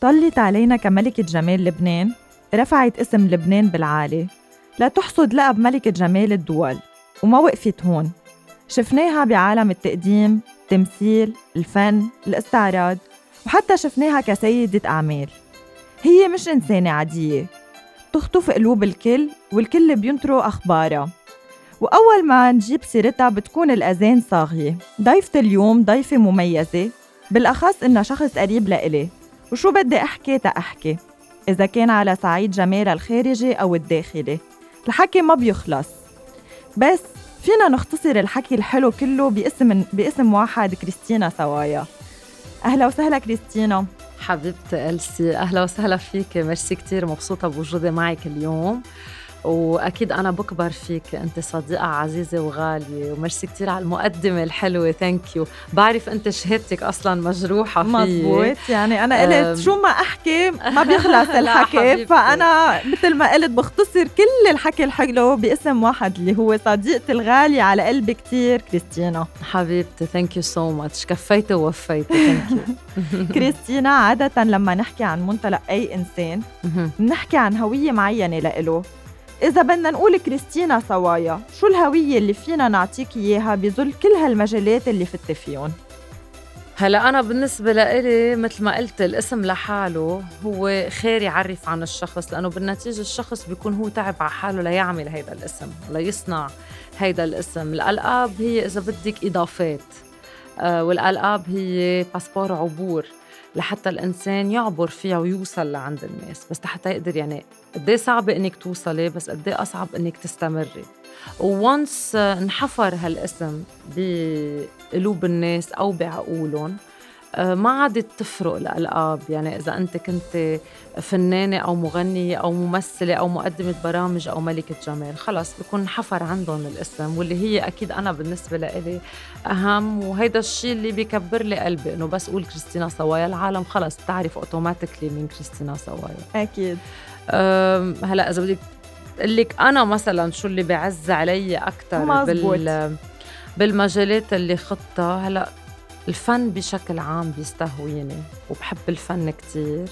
طلت علينا كملكة جمال لبنان رفعت اسم لبنان بالعالي. لا تحصد لقب ملكة جمال الدول. وما وقفت هون. شفناها بعالم التقديم التمثيل الفن الاستعراض وحتى شفناها كسيدة أعمال. هي مش إنسانة عادية. تخطف قلوب الكل والكل بينطروا أخبارها. وأول ما نجيب سيرتها بتكون الأذان صاغية. ضيفة اليوم ضيفة مميزة بالأخص إنها شخص قريب لإلي. وشو بدي أحكي تأحكي إذا كان على صعيد جمالها الخارجي أو الداخلي. الحكي ما بيخلص. بس فينا نختصر الحكي الحلو كله باسم باسم واحد كريستينا سوايا. أهلا وسهلا كريستينا. حبيبتي ألسي أهلا وسهلا فيك ميرسي كتير مبسوطة بوجودي معك اليوم. وأكيد أنا بكبر فيك أنت صديقة عزيزة وغالية وميرسي كثير على المقدمة الحلوة thank you بعرف أنت شهادتك أصلا مجروحة فيه مزبوط يعني أنا قلت شو ما أحكي ما بيخلص الحكي فأنا مثل ما قلت بختصر كل الحكي الحلو باسم واحد اللي هو صديقتي الغالية على قلبي كثير كريستينا. حبيبتي thank you so much كفيتي ووفيتي thank you كريستينا عادة لما نحكي عن منطلق أي إنسان بنحكي عن هوية معينة لإله. إذا بدنا نقول كريستينا صوايا شو الهوية اللي فينا نعطيك إياها بظل كل هالمجالات اللي فت فيهم؟ هلا أنا بالنسبة لإلي مثل ما قلت الاسم لحاله هو خير يعرف عن الشخص لأنه بالنتيجة الشخص بيكون هو تعب على حاله ليعمل هيدا الاسم ليصنع هيدا الاسم الألقاب هي إذا بدك إضافات آه والألقاب هي باسبور عبور لحتى الإنسان يعبر فيها ويوصل لعند الناس بس حتى يقدر يعني قد إيه صعب إنك توصلي بس قد إيه أصعب إنك تستمري. وونس انحفر هالاسم بقلوب الناس أو بعقولهم ما عادت تفرق الألقاب يعني إذا أنت كنت فنانة أو مغنية أو ممثلة أو مقدمة برامج أو ملكة جمال خلص بكون حفر عندهم الاسم واللي هي أكيد أنا بالنسبة لإلي أهم. وهيدا الشيء اللي بيكبر لي قلبي إنه بس أقول كريستينا سوايا. العالم خلص بتعرف أوتوماتيكلي مين كريستينا سوايا. أكيد. هلا إذا بدك أقول لك أنا مثلا شو اللي بعز علي أكثر بال بالمجالات اللي خطها هلا الفن بشكل عام بيستهويني وبحب الفن كتير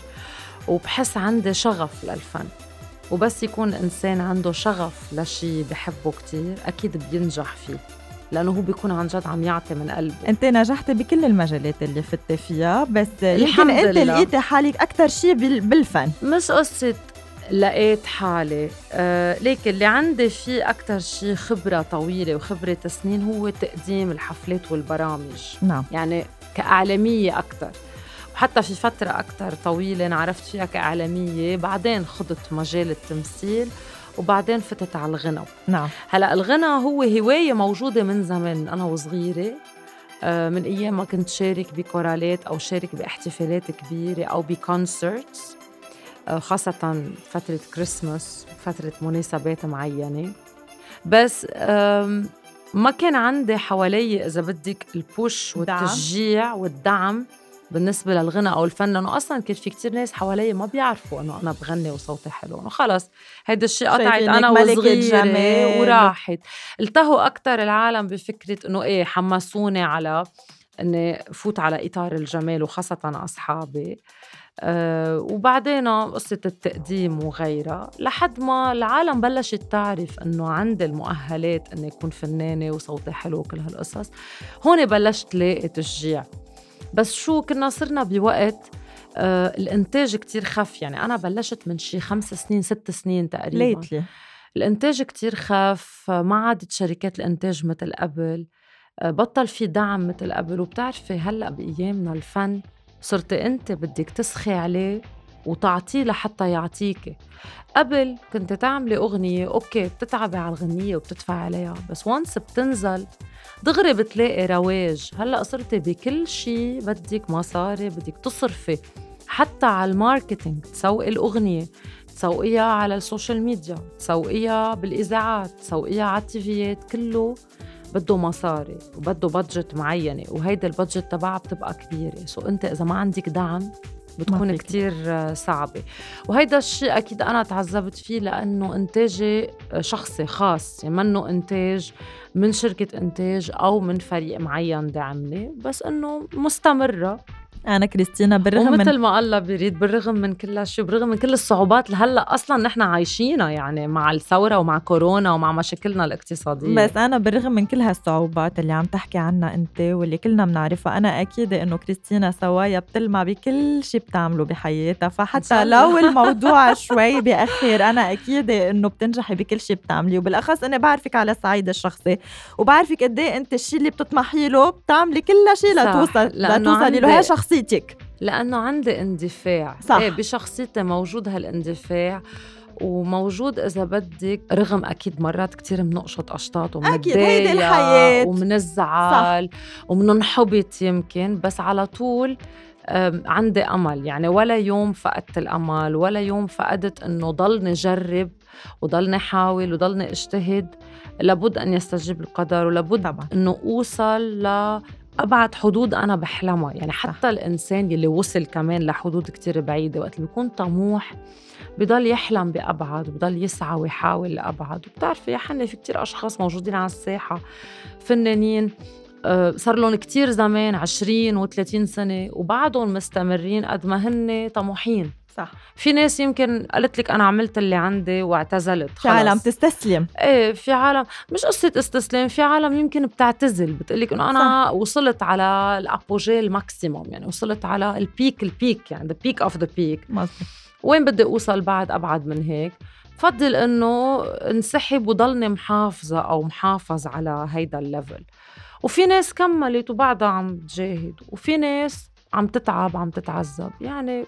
وبحس عندي شغف للفن. وبس يكون إنسان عنده شغف لشي بحبه كتير أكيد بينجح فيه لأنه هو بيكون عن جد عم يعطي من قلبه. أنت نجحتي بكل المجالات اللي فتي فيها بس يمكن أنت لقيتي حالك أكثر شيء بالفن. مش قصة لقيت حالي. آه ليك اللي عندي فيه أكتر شيء خبرة طويلة وخبرة سنين هو تقديم الحفلات والبرامج. نعم. يعني كإعلامية أكتر. وحتى في فترة أكتر طويلة انعرفت فيها كإعلامية بعدين خضت مجال التمثيل وبعدين فتت على الغنى. نعم. هلأ الغنى هو هواية موجودة من زمان أنا وصغيرة. آه، من أيام ما كنت شارك بكورالات أو شارك باحتفالات كبيرة أو بكونسرتس خاصة فترة كريسماس فترة مناسبات معينة. بس ما كان عندي حوالي إذا بدك البوش والتشجيع والدعم بالنسبة للغنى أو الفن. لأنه أصلا كان في كتير ناس حوالي ما بيعرفوا إنه أنا بغني وصوتي حلو. إنه خلص هيدا الشيء قطعت أنا وصغيرة وراحت. التهوا أكتر العالم بفكرة إنه إيه حمسوني على إني فوت على إطار الجمال وخاصة أصحابي. أه وبعدين قصة التقديم وغيرها لحد ما العالم بلشت تعرف إنه عندي المؤهلات اني اكون فنانة وصوتي حلو وكل هالقصص. هون بلشت لاقي تشجيع. بس شو كنا صرنا بوقت آه الإنتاج كتير خف. يعني أنا بلشت من شي خمس سنين ست سنين تقريبا. ليتلي. الإنتاج كتير خف ما عادت شركات الإنتاج مثل قبل. آه بطل في دعم مثل قبل. وبتعرفي هلأ بأيامنا الفن صرتي أنت بدك تسخي عليه وتعطيه لحتى يعطيكي. قبل كنت تعملي أغنية okay بتتعبي على الغنية وبتدفع عليها بس once بتنزل دغري بتلاقي رواج. هلأ صرتي بكل شي بدك مصاري بدك تصرفي حتى على ال marketing. تسوقي الأغنية تسوقيها على ال social media تسوقيها بالإذاعات تسوقيها على ال TV يات كله بده مصاري وبده budget معينة وهيدا ال budget تبعها بتبقى كبيرة. so أنت إذا ما عندك دعم بتكون كتير صعبة. وهيدا الشيء أكيد أنا تعذبت فيه لأنه إنتاجي شخصي خاص يعني منه إنتاج من شركة إنتاج أو من فريق معين دعمني بس إنه مستمرة. أنا كريستينا بالرغم ومثل من ما الله بيريد بالرغم من كل هالشيء بالرغم من كل الصعوبات اللي هلأ أصلا نحن عايشينها يعني مع الثورة ومع كورونا ومع مشاكلنا الاقتصادية. بس أنا بالرغم من كل هالصعوبات اللي عم تحكي عنها أنت واللي كلنا بنعرفها أنا أكيد إنه كريستينا سوايا بتلمع بكل شيء بتعمله بحياتها. فحتى لو الموضوع شوي بيأخر أنا أكيد إنه بتنجحي بكل شيء بتعمليه. وبالأخص أنا بعرفك على الصعيد الشخصي وبعرفك قد إيه أنت الشيء اللي بتطمحي له بتعملي كل شيء لتوصل لتوصلي له. هي شخصيتك لأنه عندي اندفاع. صح. إيه بشخصيتي موجود هالاندفاع وموجود إذا بدك رغم أكيد مرات كتير بنقشط أشطاط أكيد هيدي الحياة. ومنزعل ومننحبط يمكن بس على طول عندي أمل. يعني ولا يوم فقدت الأمل ولا يوم فقدت إنه ضلني جرب وضلني حاول وضلني أجتهد. لابد أن يستجيب القدر ولابد طبعا. إنه أوصل ل أبعد حدود أنا بحلمها. يعني حتى. الإنسان يلي وصل كمان لحدود كتير بعيدة وقت اللي بيكون طموح بضل يحلم بأبعد وبضل يسعى ويحاول لأبعد. وبتعرفي يا حني في كتير أشخاص موجودين على الساحة فنانين آه، صار لهم كتير زمان 20 و30 سنة وبعدهم مستمرين قد ما هن طموحين. صح. في ناس يمكن قالت لك أنا عملت اللي عندي واعتزلت خلص في عالم تستسلم. إيه في عالم مش قصة استسلام في عالم يمكن بتعتزل بتقول لك إنه أنا صح. وصلت على ال apogée ال maximum يعني وصلت على ال peak ال peak يعني the peak of the peak وين بدي أوصل بعد أبعد من هيك؟ بفضل إنه انسحب وضلني محافظة أو محافظ على هيدا ال level وفي ناس كملت وبعدها عم تجاهد وفي ناس عم تتعب عم تتعذب يعني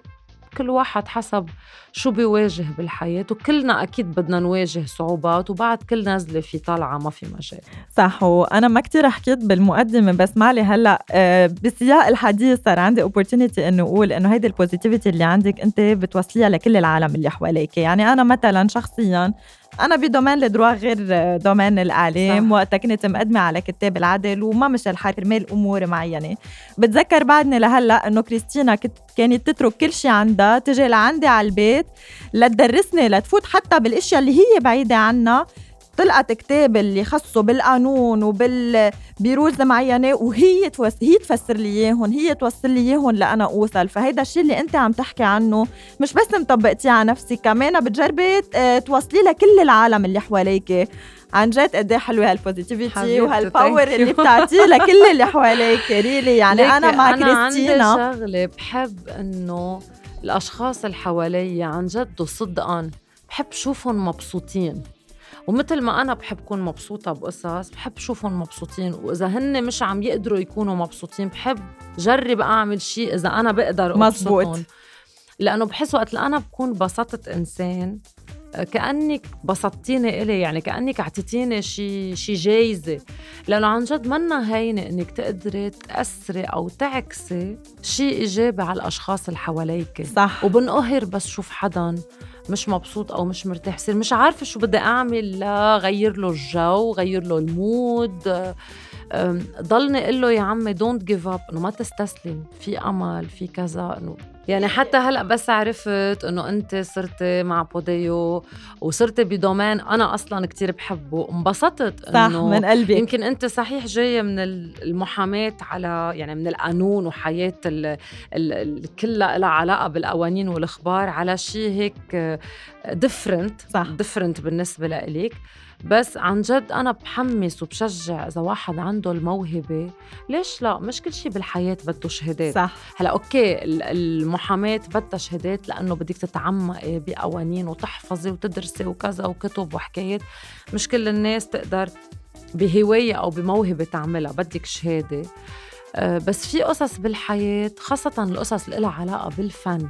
كل واحد حسب شو بيواجه بالحياة وكلنا أكيد بدنا نواجه صعوبات وبعد كل نزلة في طلعة ما في مجال. صح وأنا ما كتير حكيت بالمقدمة بس معلي هلأ آه، بسياق الحديث صار عندي opportunity إنه أقول إنه هيدي ال positivity اللي عندك أنت بتوصليها لكل العالم اللي حواليك. يعني أنا مثلا شخصيا أنا ب domaine ال droit غير domaine الاعلام وقتها كنت مقدمة على كتاب العدل وما مش الحال كرمال امور معينة. بتذكر بعدني لهلأ إنه كريستينا كانت تترك كل شيء عندها تجي لعندي على البيت لتدرسني لتفوت حتى بالأشياء اللي هي بعيدة عنا. طلعت كتاب اللي خصه بالقانون وبال ب rules معينه وهي توس... هي تفسر لي اياهم هي توصل لي اياهم لأنا أوصل. فهيدا الشيء اللي أنت عم تحكي عنه مش بس مطبقتيه على نفسك كمان بتجربي آه، توصلي لكل العالم اللي حواليك عن جد قد إيه حلوة هال positivity وهال power اللي بتعطيه لكل اللي حواليك really يعني أنا مع أنا كريستينا. أنا عندي شغلة بحب إنه الأشخاص اللي حوالي عن جد وصدقا بحب شوفهم مبسوطين. ومثل ما أنا بحب كون مبسوطة بقصص بحب شوفهم مبسوطين وإذا هن مش عم يقدروا يكونوا مبسوطين بحب جرب أعمل شيء إذا أنا بقدر مزبوط. لأنه بحس وقت اللي أنا بكون بسطت إنسان كأنك بسطتيني إلي يعني كأنك اعطيتيني شي شي جايزة. لأنه عن جد منا هينة إنك تقدري تأثري أو تعكسي شيء إيجابي على الأشخاص اللي حواليك. صح. وبنقهر بس شوف حدا مش مبسوط أو مش مرتاح بصير مش عارفة شو بدي أعمل لغير له الجو غير له ال mood. ضلني أقول له يا عمي don't give up إنه ما تستسلم في أمل في كذا إنه يعني حتى هلأ بس عرفت إنه أنت صرتي مع بوديو وصرتي ب domaine أنا أصلا كتير بحبه. انبسطت إنه صح من قلبي يمكن أنت صحيح جاية من المحاماة على يعني من القانون وحياة كلها لها علاقة بالقوانين والأخبار على شيء هيك different صح. different بالنسبة لإلك. بس عن جد أنا بحمس وبشجع إذا واحد عنده الموهبة. ليش لا؟ مش كل شيء بالحياة بده شهادات. صح. هلا okay المحاماة بدها شهادات لأنه بدك تتعمقي بقوانين وتحفظي وتدرسي وكذا وكتب وحكايات. مش كل الناس تقدر بهواية أو بموهبة تعملها بدك شهادة. آه، بس في قصص بالحياة خاصة القصص اللي لها علاقة بالفن.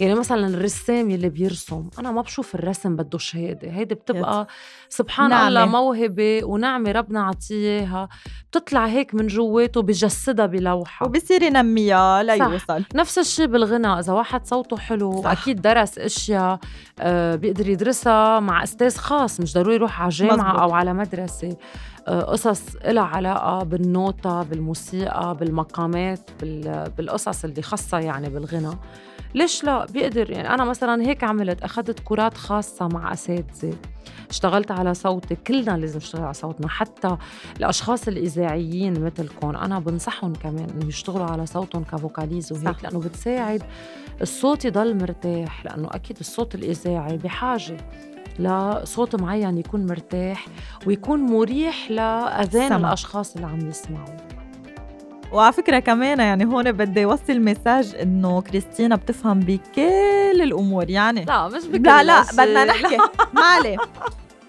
يعني مثلا الرسام يلي بيرسم أنا ما بشوف الرسم بده شهادة هيدي بتبقى سبحان نعمة. الله موهبة ونعمة ربنا عطيه اياها بتطلع هيك من جواته بجسدها بلوحة وبصير ينميها ليوصل نفس الشيء بالغنى إذا واحد صوته حلو صح. أكيد درس إشياء آه بيقدر يدرسها مع أستاذ خاص مش ضروري يروح على جامعة مزبوط. أو على مدرسة آه، قصص لها علاقة بالنوتة بالموسيقى بالمقامات بالقصص اللي خاصة يعني بالغنى ليش لا؟ بيقدر. يعني أنا مثلا هيك عملت اخذت كورات خاصة مع أساتذة. اشتغلت على صوتي. كلنا لازم نشتغل على صوتنا. حتى الأشخاص الإذاعيين مثلكم أنا بنصحهم كمان انه يشتغلوا على صوتهم كفوكاليز وهيك لأنه بتساعد. الصوت يضل مرتاح لأنه أكيد الصوت الإذاعي بحاجة لصوت معين يكون مرتاح ويكون مريح لأذان الأشخاص اللي عم يسمعوا. وعلى فكرة كمان يعني هون بدي أوصل مساج إنه كريستينا بتفهم بكل الأمور يعني لا مش بكل لا لا بدنا نحكي. مالي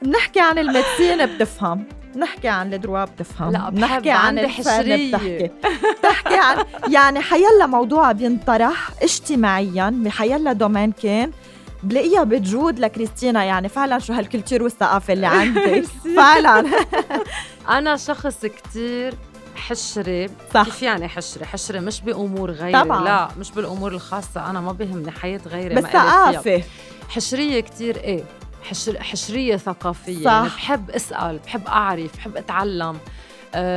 بنحكي عن الميدسين بتفهم نحكي عن الدروا بتفهم لا نحكي عن الحشرية بتحكي. بتحكي عن يعني حيلا موضوع بينطرح اجتماعيا بحيلا دومين كان بلاقيها بتجود لكريستينا يعني فعلا شو هالكلتير والثقافة اللي عندك فعلا. أنا شخص كتير حشري صح. كيف يعني حشري حشري مش بأمور غيري طبعا. لا مش بالأمور الخاصة. أنا ما بهمني حياه غيري بس ثقافة. حشرية كتير إيه؟ حشر حشرية ثقافية. صح. يعني بحب أسأل بحب أعرف بحب أتعلم.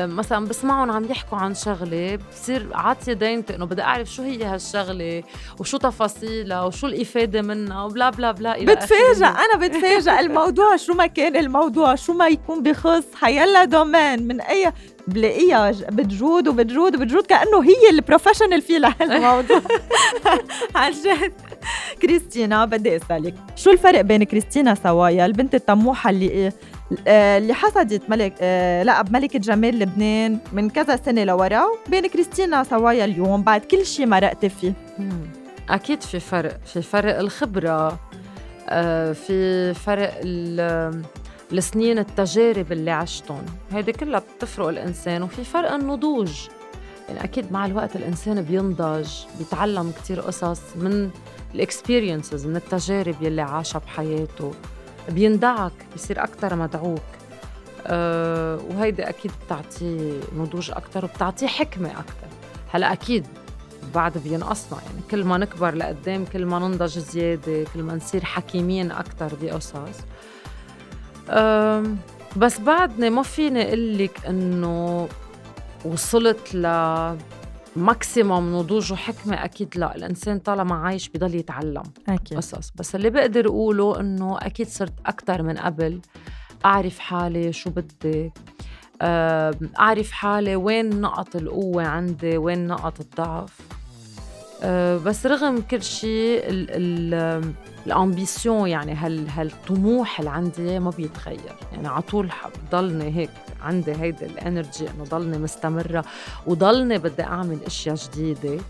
مثلا بسمعهم عم يحكوا عن شغلة بصير عاطية دينتي إنه بدي أعرف شو هي هالشغلة وشو تفاصيلها وشو الإفادة منها و bla bla bla إلى بتفاجئ أنا بتفاجئ الموضوع شو ما كان الموضوع شو ما يكون بخص حيلا domaine من أي بلاقيها بتجود وبتجود وبتجود كأنه هي ال professional في لهالموضوع. عن جد. كريستينا بدي أسألك شو الفرق بين كريستينا صوايا البنت الطموحة اللي آه، اللي حصدت ملك آه، لقب ملكة جمال لبنان من كذا سنة لورا بين كريستينا صوايا اليوم بعد كل شيء مرقتي فيه. أكيد في فرق في فرق الخبرة آه، في فرق السنين التجارب اللي عشتهم. هيدي كلها بتفرق الإنسان وفي فرق النضوج. يعني أكيد مع الوقت الإنسان بينضج بيتعلم كتير قصص من الاكسبيرينسز من التجارب يلي عاشها بحياته. بيندعك بصير أكتر مدعوك. أه وهيدي أكيد بتعطيه نضوج أكتر وبتعطيه حكمة أكتر. هلا أكيد بعد بينقصنا يعني كل ما نكبر لقدام كل ما ننضج زيادة كل ما نصير حكيمين أكتر بقصص. أه بس بعدني ما فيني أقول لك إنه وصلت ل ماكسيموم نضوج وحكمة أكيد لا الإنسان طالما عايش بضل يتعلم أكيد. قصص. بس اللي بقدر أقوله إنه أكيد صرت أكتر من قبل أعرف حالي شو بدي. أعرف حالي وين نقط القوة عندي وين نقط الضعف. أه، بس رغم كل شيء ال ambition يعني هال هالطموح اللي عندي ما بيتغير. يعني على طول بضلني هيك عندي هيدي ال energy إنه ضلني مستمرة وضلني بدي أعمل أشياء جديدة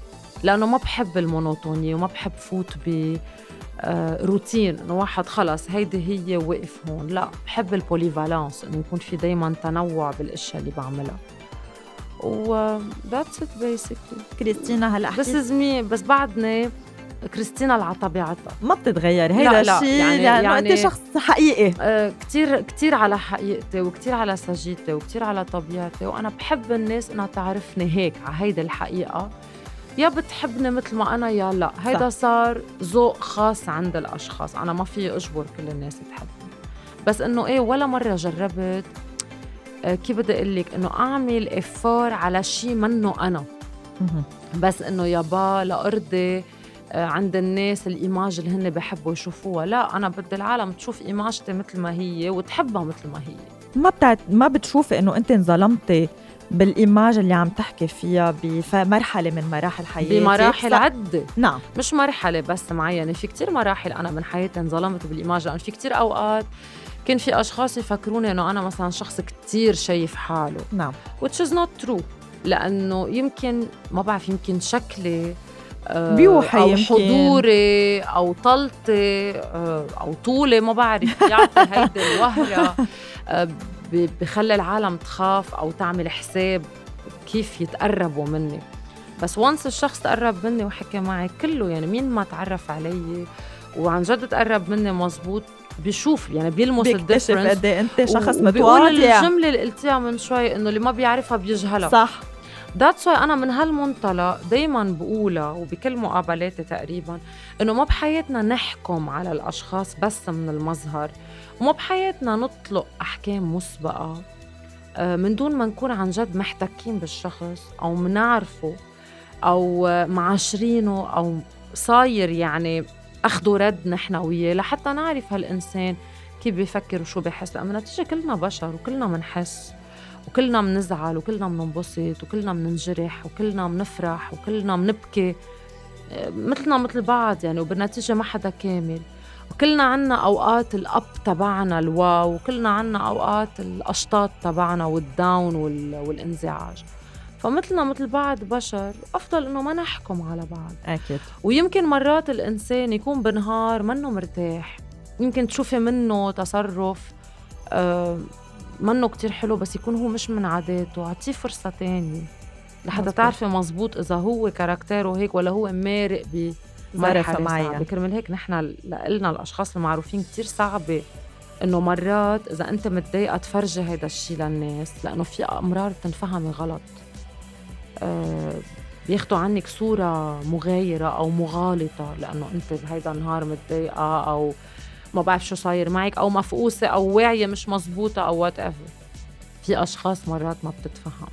لأنه ما بحب ال monotonie وما بحب فوت ب آه، روتين إنه واحد خلص هيدي هي وقف هون. لا بحب ال polyvalence إنه يكون في دايما تنوع بالأشياء اللي بعملها. و that's it basically كريستينا هلأ بس me بس بعدني كريستينا على طبيعتها ما بتتغير هيدا الشيء يعني, يعني, يعني انت شخص حقيقي. آه كثير كثير على حقيقتي وكثير على سجيتي وكثير على طبيعتي وأنا بحب الناس إنها تعرفني هيك على هيدي الحقيقة. يا بتحبني مثل ما أنا يا لا. هيدا صار ذوق خاص عند الأشخاص. أنا ما في أجبر كل الناس تحبني. بس إنه إيه ولا مرة جربت آه كيف بدي أقول لك؟ إنه أعمل افور على شيء منه أنا. بس إنه يابا لارضي عند الناس الإيماج اللي هن بحبوا يشوفوها. لا أنا بدي العالم تشوف إيماجتي مثل ما هي وتحبها مثل ما هي. ما بتعت... ما بتشوفي إنه أنت انظلمتي بالإيماج اللي عم تحكي فيها بمرحلة من مراحل حياتك. بمراحل عدة. نعم. مش مرحلة بس معينة. في كتير مراحل أنا من حياتي انظلمت بالإيماج لأنه في كتير أوقات كان في أشخاص يفكروني إنه أنا مثلا شخص كتير شايف حاله. نعم. Which is not true. لأنه يمكن ما بعرف يمكن شكلي آه، بيوحي أو يمكن. حضوري أو طلتي آه، أو طولي ما بعرف. يعطي هيدي الوهرة آه، بخلي العالم تخاف أو تعمل حساب كيف يتقربوا مني. بس وانس الشخص تقرب مني وحكى معي كله يعني مين ما تعرف علي وعن جد تقرب مني مزبوط بشوف يعني بيلمس ال difference قد إيه أنت شخص متواضع. الجملة اللي قلتيها من شوي إنه اللي ما بيعرفها بيجهلها. صح. that's why أنا من هالمنطلق دائما بقولها وبكل مقابلاتي تقريبا إنه ما بحياتنا نحكم على الأشخاص بس من المظهر. وما بحياتنا نطلق أحكام مسبقة. آه، من دون ما نكون عن جد محتكين بالشخص أو منعرفه أو معاشرينه أو صاير يعني اخذ ورد نحن وياه لحتى نعرف هالإنسان كيف بيفكر وشو بيحس. لأنه نتيجة كلنا بشر وكلنا بنحس وكلنا بنزعل وكلنا بننبسط وكلنا بننجرح وكلنا بنفرح وكلنا بنبكي مثلنا مثل بعض يعني وبالنتيجة ما حدا كامل. وكلنا عنا أوقات الأب تبعنا الواو وكلنا عنا أوقات الأشطاط تبعنا والداون والانزعاج. فمثلنا مثل بعض بشر أفضل إنه ما نحكم على بعض. أكيد. ويمكن مرات الإنسان يكون بنهار منه مرتاح. يمكن تشوفي منه تصرف آه منه كتير حلو بس يكون هو مش من عاداته اعطيه فرصة تانية لحتى تعرفي مزبوط إذا هو كاركتيره هيك ولا هو مارق ب معينة كرمال هيك نحن لنا الأشخاص المعروفين كتير صعبة إنه مرات إذا أنت متضايقة تفرجي هيدا الشيء للناس لأنه في أمرار بتنفهمي غلط. آه بياخدوا عنك صورة مغايرة أو مغالطة لأنه أنت بهيدا النهار متضايقة أو ما بعرف شو صاير معك أو مفقوسة أو واعية مش مزبوطة أو whatever في أشخاص مرات ما بتتفهم.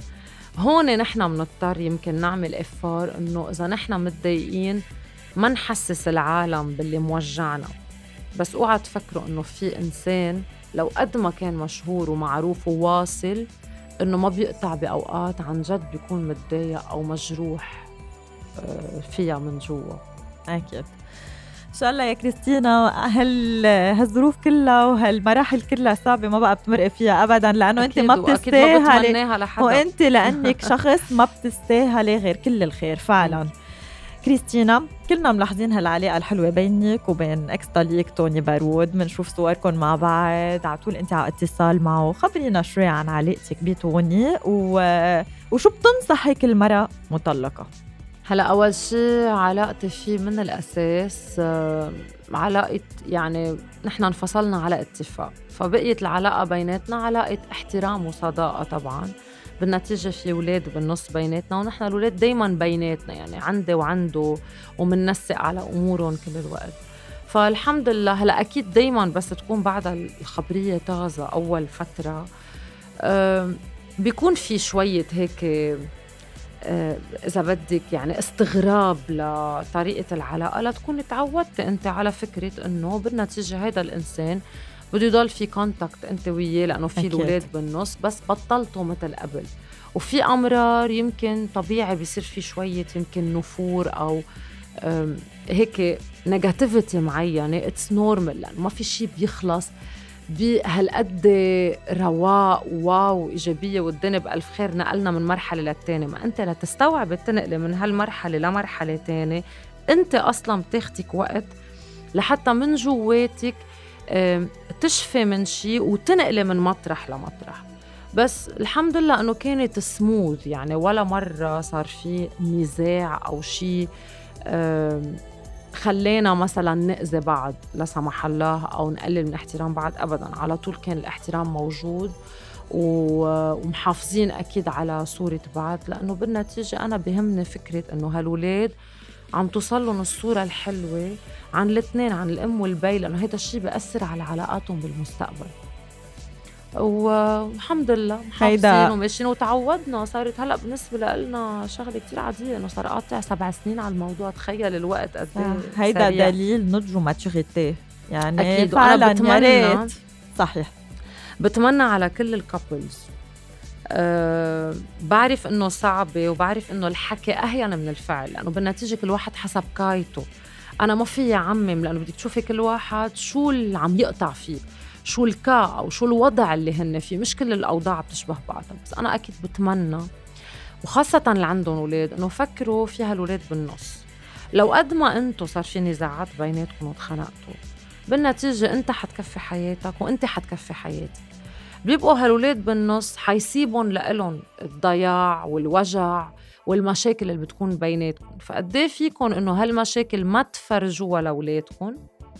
هون نحن بنضطر يمكن نعمل effort إنه إذا نحن متضايقين ما نحسس العالم باللي موجعنا. بس اوعى تفكروا إنه في إنسان لو قد ما كان مشهور ومعروف وواصل إنه ما بيقطع بأوقات عن جد بيكون متضايق أو مجروح آه، فيها من جوا. أكيد شاء الله يا كريستينا هال هالظروف كلها وهالمراحل كلها صعبة ما بقى بتمرقي فيها أبدا لأنه أنت ما بتستاهلي. وأنت لأنك شخص ما بتستاهلي غير كل الخير فعلا. كريستينا كلنا ملاحظين هالعلاقة الحلوة بينك وبين ex طليق توني بارود بنشوف صوركم مع بعض على طول أنت على اتصال معه. خبرينا شوي عن علاقتك بتوني و... وشو بتنصحي كل مرة مطلقة؟ هلا أول شيء علاقتي فيه من الأساس آه، علاقة يعني نحن انفصلنا على اتفاق. فبقيت العلاقة بيناتنا علاقة احترام وصداقة طبعا. بالنتيجة في أولاد بالنص بيناتنا ونحن الأولاد دايما بيناتنا يعني عندي وعنده ومننسق على أمورهم كل الوقت. فالحمد لله هلا أكيد دايما بس تكون بعد الخبرية طازة أول فترة بيكون في شوية هيك آه، إذا بدك يعني استغراب لطريقة العلاقة لتكون تعودت أنت على فكرة إنه بالنتيجه هذا الإنسان بده يضل في contact أنت وياه لأنه في الاولاد بالنص بس بطلتوا مثل قبل. وفي أمرار يمكن طبيعي بيصير في شوية يمكن نفور أو هيك negativity معينة it's normal لأنه ما في شيء بيخلص. بهالقد رواق واو إيجابية والدنيا بالف خير نقلنا من مرحلة للتانية. ما أنت لتستوعب تنقلي من هالمرحلة لمرحلة تانية. أنت أصلا بتاخدك وقت لحتى من جواتك تشفي من شيء وتنقلي من مطرح لمطرح. بس الحمد لله إنه كانت سموث يعني ولا مرة صار في نزاع أو شيء خلينا مثلا نأذي بعض لا سمح الله أو نقلل من احترام بعض ابدا. على طول كان الاحترام موجود ومحافظين أكيد على صورة بعض لأنه بالنتيجة أنا بهمني فكرة إنه هالولاد عم توصل لهم الصورة الحلوة عن الاثنين عن الأم والبي لأنه هذا الشيء بياثر على علاقاتهم بالمستقبل. والحمد لله محافظين وماشيين وتعودنا. صارت هلأ بالنسبة لنا شغلة كثير عادية إنه صار قاطع سبع سنين على الموضوع. تخيل الوقت قد إيه هيدا سريع. دليل نضج و maturity يعني أكيد فعلا right. صحيح. بتمنى على كل ال couples أه بعرف إنه صعبة وبعرف إنه الحكي أهين من الفعل لأنه بالنتيجة كل واحد حسب كايته أنا ما في اعمم لأنه بدك تشوفي كل واحد شو اللي عم يقطع فيه. شو الكا أو شو الوضع اللي هن فيه. مش كل الأوضاع بتشبه بعضها بس أنا أكيد بتمنى وخاصة اللي عندهم أولاد إنه فكروا في هالولاد بالنص. لو قد ما أنتم صار في نزاعات بيناتكم وتخانقتوا بالنتيجة أنت حتكفي حياتك وأنت حتكفي حياتي بيبقوا هالولاد بالنص حيسيبهم لإلهم الضياع والوجع والمشاكل اللي بتكون بيناتكم. فقديه فيكم إنه هالمشاكل ما تفرجوها لاولادكم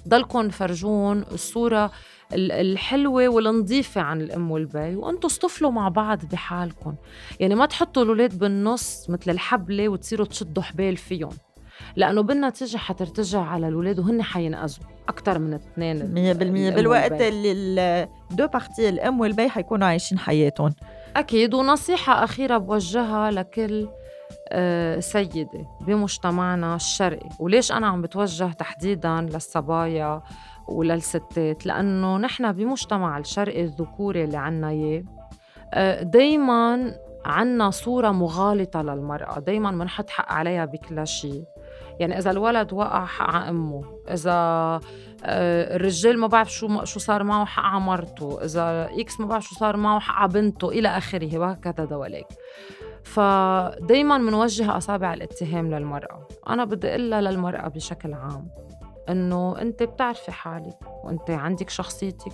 ضلكم فرجون الصورة الحلوة والنظيفة عن الأم والبي وأنتوا اصطفلوا مع بعض بحالكم. يعني ما تحطوا الأولاد بالنص مثل الحبلة وتصيروا تشدوا حبال فيهم. لأنه بالنتيجة حترتجع على الأولاد وهن حينقذوا أكثر من اثنين 100% بالوقت ال les deux parties الأم والبي حيكونوا عايشين حياتهم. أكيد. ونصيحة أخيرة بوجهها لكل آه، سيدة بمجتمعنا الشرقي. وليش أنا عم بتوجه تحديدا للصبايا وللستات لأنه نحن بمجتمع الشرقي الذكوري اللي عنا إياه آه، دايما عنا صورة مغالطة للمرأة دايما بنحط حق عليها بكل شيء. يعني إذا الولد وقع حق على أمه إذا آه، الرجال ما بعرف شو شو صار معه حق على مرته إذا إكس ما بعرف شو صار معه حق على بنته إلى آخره وهكذا دواليك. فدايما بنوجه أصابع الاتهام للمرأة. أنا بدي أقولها للمرأة بشكل عام. إنه أنت بتعرفي حالك وأنت عندك شخصيتك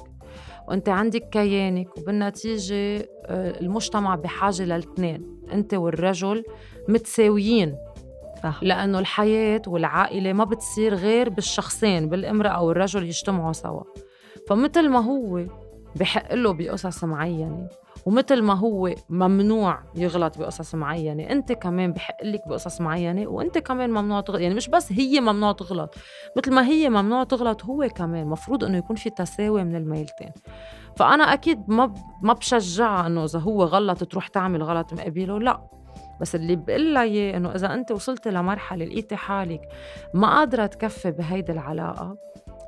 وأنت عندك كيانك وبالنتيجة آه، المجتمع بحاجة للاثنين أنت والرجل متساويين صح. لأنه الحياة والعائلة ما بتصير غير بالشخصين بالامرأة والرجل يجتمعوا سوا فمثل ما هو بحق له بقصص معينة ومثل ما هو ممنوع يغلط بقصص معينة أنت كمان بحق لك بقصص معينة وأنت كمان ممنوع تغلط يعني مش بس هي ممنوع تغلط مثل ما هي ممنوع تغلط هو كمان مفروض أنه يكون في تساوي من الميلتين. فأنا أكيد ما ما بشجعها أنه إذا هو غلط تروح تعمل غلط مقابله لا. بس اللي بقول إياه إنه إذا أنت وصلتي لمرحلة لقيتي حالك ما قادرة تكفي بهيدي العلاقة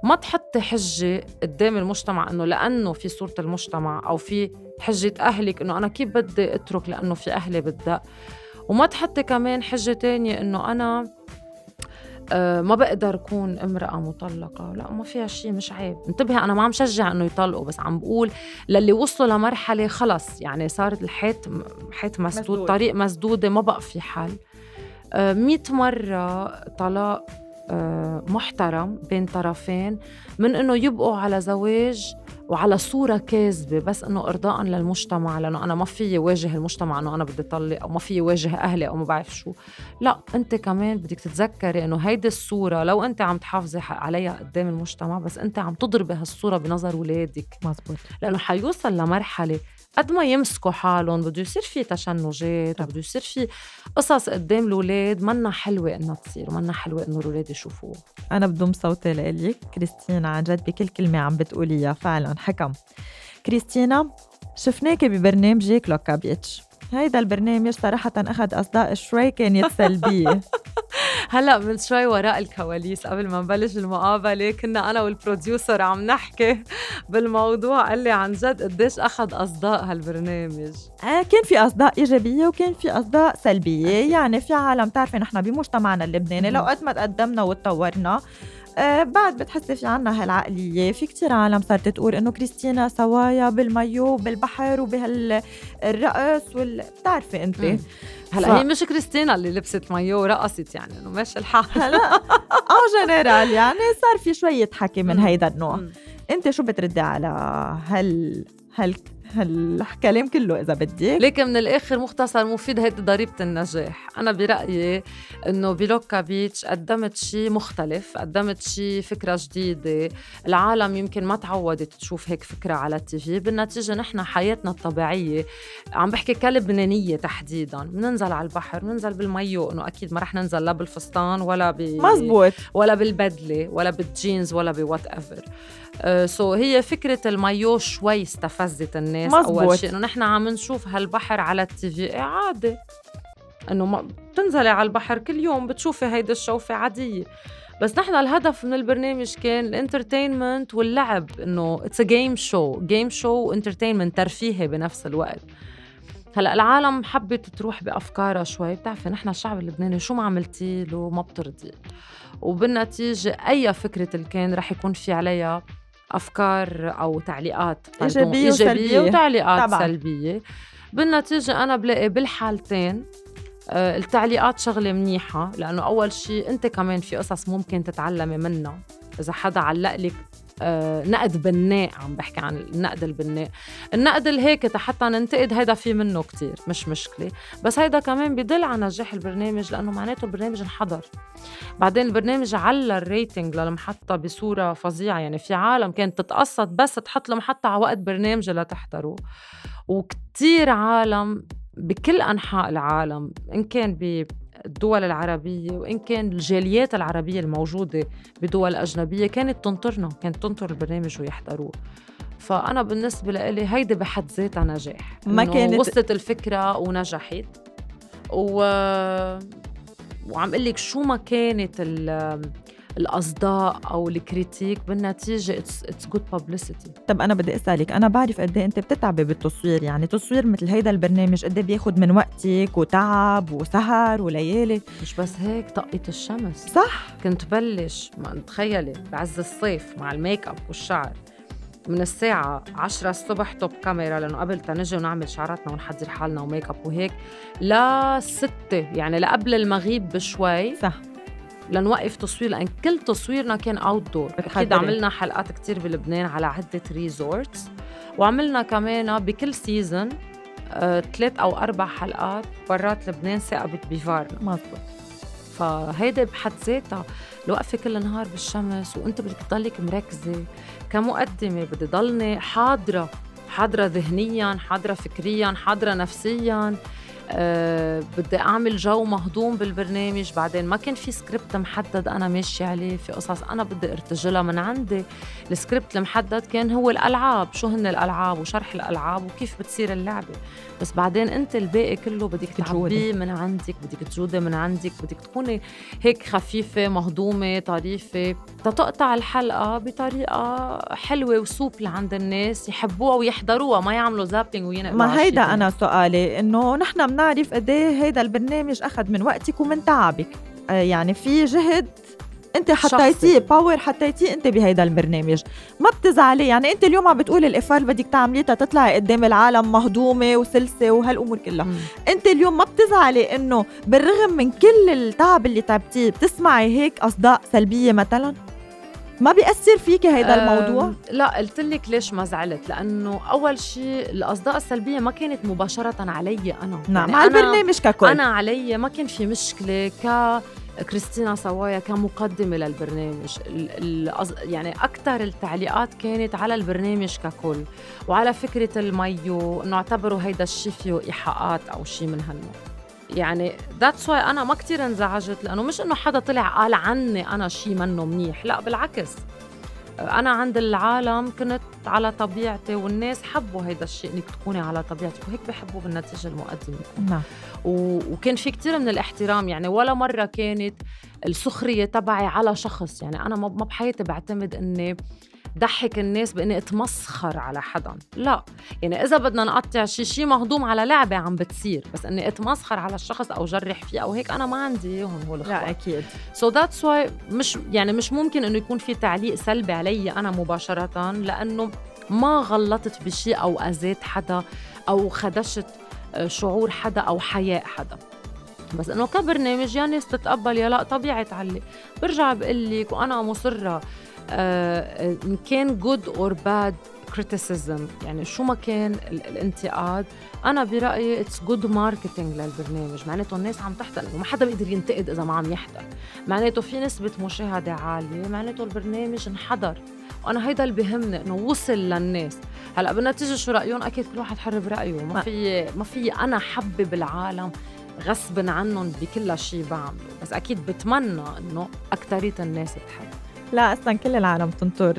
ما تحطي حجة قدام المجتمع إنه لأنه في صورة المجتمع أو في حجة أهلك إنه أنا كيف بدي أترك لأنه في أهلي بدأ وما تحطي كمان حجة تانية إنه أنا أه ما بقدر أكون امرأة مطلقة. لا ما فيها شيء مش عيب. انتبهي أنا ما عم شجع إنه يطلقوا بس عم بقول للي وصلوا لمرحلة خلص يعني صارت الحيط حيط مسدود, مسدود. طريق مسدودة ما بقى في حل. أه مئة مرة طلاق آه، محترم بين طرفين من إنه يبقوا على زواج وعلى صورة كاذبة بس إنه ارضاء للمجتمع لأنه أنا ما في واجه المجتمع إنه أنا بدي طلق أو ما في واجه أهلي أو ما بعرف شو. لا أنت كمان بدك تتذكري إنه هيدي الصورة لو أنت عم تحافظي عليها قدام المجتمع بس أنت عم تضربي هالصورة بنظر اولادك مزبوط. لأنه حيوصل لمرحلة قد ما يمسكوا حالهم بده يصير في تشنجات بده يصير في قصص قدام الأولاد منا حلوة إنها تصير ومنا حلوة إنه الأولاد يشوفوها. أنا بضم صوتي لك كريستينا عن جد بكل كلمة عم بتقوليها فعلا. حكم كريستينا شفناك ببرنامجك لوكا بيتش. هيدا البرنامج صراحة أخذ أصداء شوي كانت سلبية هلا من شوي وراء الكواليس. قبل ما نبلش المقابلة كنا أنا وال producer عم نحكي بالموضوع قال لي عن جد قديش أخذ أصداء هالبرنامج. آه كان في أصداء إيجابية وكان في أصداء سلبية. يعني في عالم تعرفي نحن بمجتمعنا اللبناني. لو قد ما تقدمنا وتطورنا بعد بتحسي في عنا هالعقلية. في كتير عالم صارت تقول إنه كريستينا سوايا بالمايو بالبحر وبهالرقص وال... بتعرفي أنت؟ هلأ ف... هي مش كريستينا اللي لبست مايو ورقصت يعني إنه ماشي الحال. هلأ آه جنرال يعني صار في شوية حكي من هيدا النوع. أنت شو بتردي على هال هال هالكلام كله إذا بدك لكن من الآخر مختصر مفيد هيدي ضريبة النجاح. أنا برأيي إنه بلوكا بيتش قدمت شيء مختلف قدمت شيء فكرة جديدة. العالم يمكن ما تعودت تشوف هيك فكرة على ال TV. بالنتيجة نحن حياتنا الطبيعية عم بحكي كلبنانية تحديدا. بننزل على البحر بننزل بالمايو إنه أكيد ما رح ننزل لا بالفستان ولا ب مزبوط. ولا بالبدلة ولا بالجينز ولا ب whatever so uh, so هي فكرة المايو شوي استفزت الناس مزبوط. اول شيء إنه نحن عم نشوف هالبحر على ال TV إيه عادي. إنه ما بتنزلي على البحر كل يوم بتشوفي هيدي الشوفة عادية. بس نحن الهدف من البرنامج كان ال entertainment واللعب إنه it's game show game show و entertainment ترفيهي بنفس الوقت. هلأ العالم حبت تروح بأفكارها شوي بتعرفي نحن الشعب اللبناني شو ما عملتي له ما بترضي. وبالنتيجة أي فكرة كان رح يكون في عليها أفكار أو تعليقات إيجابية, إيجابية وتعليقات طبعا. سلبية. بالنتيجة أنا بلاقي بالحالتين آه، التعليقات شغلة منيحة لأنه أول شيء أنت كمان في قصص ممكن تتعلمي منها. إذا حدا علق لك نقد بناء عم بحكي عن النقد البناء. النقد الهيك حتى ننتقد هيدا في منه كتير مش مشكلة. بس هيدا كمان بدل على نجاح البرنامج لأنه معناته البرنامج انحضر. بعدين البرنامج على الريتنج للمحطة بصورة فظيعة. يعني في عالم كانت تتقصد بس تحط المحطة على وقت برنامج لتحضره. وكتير عالم بكل أنحاء العالم إن كان الدول العربية وإن كان الجاليات العربية الموجودة بدول أجنبية كانت تنطرنا كانت تنطر البرنامج ويحضروه. فأنا بالنسبة لي هيدي بحد ذاتها نجاح ما كانت وصلت الفكرة ونجحت. و وعم أقول لك شو ما كانت الأصداء أو ال critique بالنتيجة it's good publicity طب أنا بدي أسألك أنا بعرف قد إيه أنت بتتعبي بالتصوير؟ يعني تصوير مثل هيدا البرنامج قد إيه بياخذ من وقتك وتعب وسهر وليالي؟ مش بس هيك طقه الشمس. صح. كنت بلش ما تخيلي بعز الصيف مع الميك أب والشعر. من الساعة 10 الصبح top camera لأنه قبل تنجي ونعمل شعراتنا ونحضر حالنا وميك أب وهيك لا يعني لقبل المغيب بشوي. صح. لنوقف تصوير لأن كل تصويرنا كان outdoor أكيد عملنا حلقات كتير بلبنان على عدة resorts وعملنا كمان بكل season آه، ثلاث أو أربع حلقات برات لبنان ثاقبت بفارنا. مزبوط فهيدا بحد ذاتها. الوقفة كل نهار بالشمس وأنت بدك تضلك مركزة. كمقدمة بدي ضلني حاضرة حاضرة ذهنيا حاضرة فكريا حاضرة نفسيا. أه بدي أعمل جو مهضوم بالبرنامج بعدين ما كان في سكريبت محدد أنا ماشي عليه في قصص أنا بدي أرتجلها من عندي. السكريبت المحدد كان هو الألعاب شو هن الألعاب وشرح الألعاب وكيف بتصير اللعبة. بس بعدين أنت الباقي كله بدك تعبيه من عندك بدك تجودي من عندك بدك تكوني هيك خفيفة مهضومة طريفة. تتقطع الحلقة بطريقة حلوة و souple عند الناس يحبوها ويحضروها ما يعملوا zapping وينقلوا ما هيدا أنا سؤالي إنه نحن بنعرف قد إيه هيدا البرنامج أخذ من وقتك ومن تعبك. آه، يعني في جهد أنت حطيتيه power حطيتيه أنت بهيدا البرنامج. ما بتزعلي يعني أنت اليوم عم بتقولي ال effort بدك تعمليه تطلعي قدام العالم مهضومة وسلسة وهالامور كلها. مم. أنت اليوم ما بتزعلي إنه بالرغم من كل التعب اللي تعبتيه بتسمعي هيك أصداء سلبية مثلا؟ ما بيأثر فيكي هيدا الموضوع؟ لا قلت لك ليش ما زعلت؟ لأنه أول شيء الأصداء السلبية ما كانت مباشرة علي أنا. نعم يعني على البرنامج ككل. أنا علي ما كان في مشكلة ك كريستينا صوايا كمقدمة للبرنامج. يعني أكثر التعليقات كانت على البرنامج ككل. وعلى فكرة المايو إنه اعتبروا هيدا الشيء فيه إيحاءات أو شيء من هالنوع. يعني that's why أنا ما كتير انزعجت لأنه مش إنه حدا طلع قال عني أنا شيء منه منيح لا بالعكس. أنا عند العالم كنت على طبيعتي والناس حبوا هيدا الشيء إنك تكوني على طبيعتك وهيك بحبوا بالنتيجة المقدمه نعم. وكان في كتير من الاحترام يعني ولا مرة كانت السخرية تبعي على شخص. يعني أنا ما بحياتي بعتمد إني ضحك الناس بإني أتمسخر على حدا. لا. يعني إذا بدنا نقطع شيء شيء مهضوم على لعبة عم بتصير بس إني أتمسخر على الشخص أو جرح فيه أو هيك أنا ما عندي إياهم هول لا أكيد. so that's why مش يعني مش ممكن إنه يكون في تعليق سلبي علي أنا مباشرة لأنه ما غلطت بشيء أو أذيت حدا أو خدشت آه، شعور حدا أو حياء حدا. بس إنه كبرنامج يا ناس تتقبل يا لا طبيعي تعلق. برجع بقول لك وأنا مصرة آه، إن كان good or bad criticism يعني شو ما كان الانتقاد أنا برأيي it's good marketing للبرنامج. معناته الناس عم تحضر وما حدا بيقدر ينتقد إذا ما عم يحضر معناته في نسبة مشاهدة عالية معناته البرنامج انحضر وأنا هيدا اللي بهمني إنه وصل للناس. هلأ بالنتيجة شو رأيهم؟ أكيد كل واحد حر برايه ما في ما في أنا حبب العالم غصبا عنهم بكل شيء بعمله بس أكيد بتمنى إنه اكثريه الناس تحب. لا أصلا كل العالم تنطر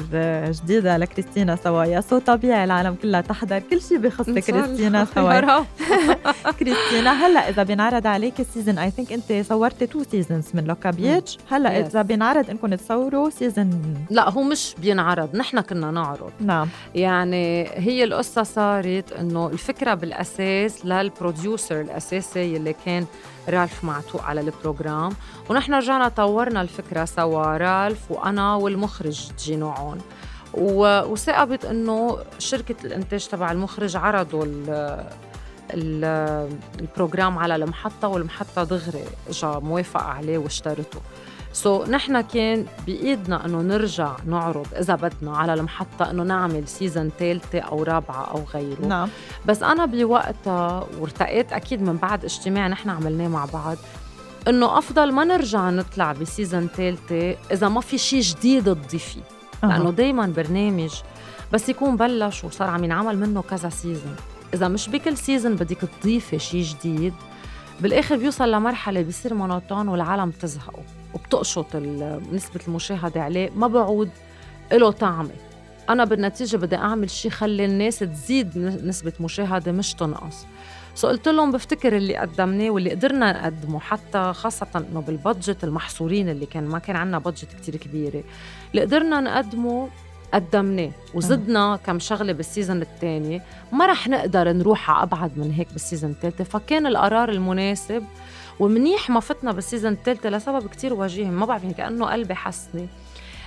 جديدة لكريستينا صوايا so طبيعي العالم كلها تحضر. كل شيء بخص كريستينا سوايا كريستينا هلأ إذا بينعرض عليك ال season I think أنت صورتي two seasons من لوكا بيتش. هلأ إذا بينعرض إنكم تصوروا season لا هو مش بينعرض نحن كنا نعرض. نعم. يعني هي القصة صارت إنه الفكرة بالأساس لل producer الأساسي اللي كان رالف معتوق على ال program ونحن رجعنا طورنا الفكرة سوا رالف وأنا والمخرج جينو عون وتساقبت إنه شركة الإنتاج تبع المخرج عرضوا ال program على المحطة والمحطة دغري اجى موافقة عليه واشترته. so, نحن كان بإيدنا إنه نرجع نعرض إذا بدنا على المحطة إنه نعمل season ثالثه أو رابعة أو غيره. نعم. بس أنا بوقتها وارتأيت أكيد من بعد اجتماع نحن عملناه مع بعض إنه أفضل ما نرجع نطلع ب season ثالثه إذا ما في شيء جديد تضيفيه أه. لأنه دائما برنامج بس يكون بلش وصار عم ينعمل منه كذا season إذا مش بكل season بدك تضيفي شيء جديد بالآخر بيوصل لمرحلة بيصير monotone والعالم بتزهقوا وبتقشط نسبة المشاهدة عليه ما بعود له طعمة. أنا بالنتيجة بدي أعمل شيء خلي الناس تزيد نسبة مشاهدة مش تنقص. so لهون بفتكر اللي قدمناه واللي قدرنا نقدمه حتى خاصة إنه بال budget المحصورين اللي كان ما كان عندنا budget كتير كبيرة. اللي قدرنا نقدمه قدمناه وزدنا كم شغلة بال season الثاني ما رح نقدر نروح على أبعد من هيك بال season الثالثه فكان القرار المناسب ومنيح ما فتنا بال season الثالثه لسبب كتير وجيه ما بعرف يعني كأنه قلبي حسني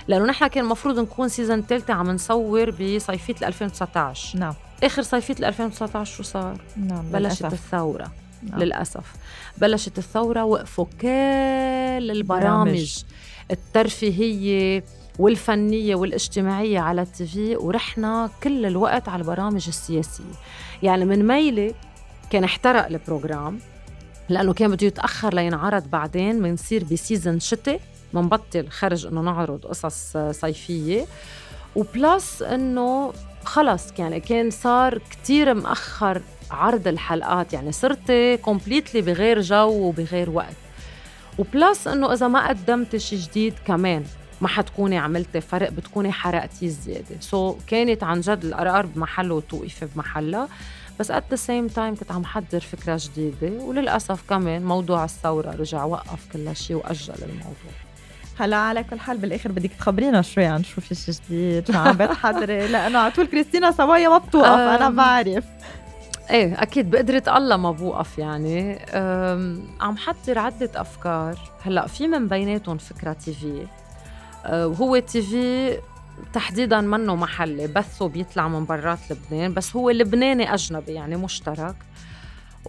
لأنه نحن كان المفروض نكون season الثالثه عم نصور بصيفية 2019 نعم آخر صيفية 2019 شو صار؟ نعم بلشت للأسف. الثورة نعم. للأسف بلشت الثورة وقفوا كل البرامج برامج. الترفيهية والفنية والاجتماعية على ال TV ورحنا كل الوقت على البرامج السياسية يعني من ميلة كان احترق ال program لأنه كان بده يتأخر لينعرض بعدين بنصير ب season شتاء منبطل خرج إنه نعرض قصص صيفية. و plus إنه خلص يعني كان صار كتير مأخر عرض الحلقات. يعني صرت completely بغير جو وبغير وقت. و plus إنه إذا ما قدمت شيء جديد كمان ما حتكوني عملتي فرق بتكوني حرقتي زياده so, كانت عن جد القرار بمحله وتوقفي بمحلها. بس at the same time كنت عم حضر فكرة جديدة وللأسف كمان موضوع الثورة رجع وقف كل شيء وأجل الموضوع. هلا على كل حال بالآخر بدك تخبرينا شوي عن شو في شي جديد شو عم بتحضري؟ لأنه على طول كريستينا صوايا ما بتوقف أنا. بعرف. إيه أكيد بقدرة الله ما بوقف يعني. عم حضر عدة أفكار. هلا في من بيناتهم فكرة TV أه، وهو TV تحديدا منه محلي بثه بيطلع من برات لبنان بس هو لبناني أجنبي يعني مشترك.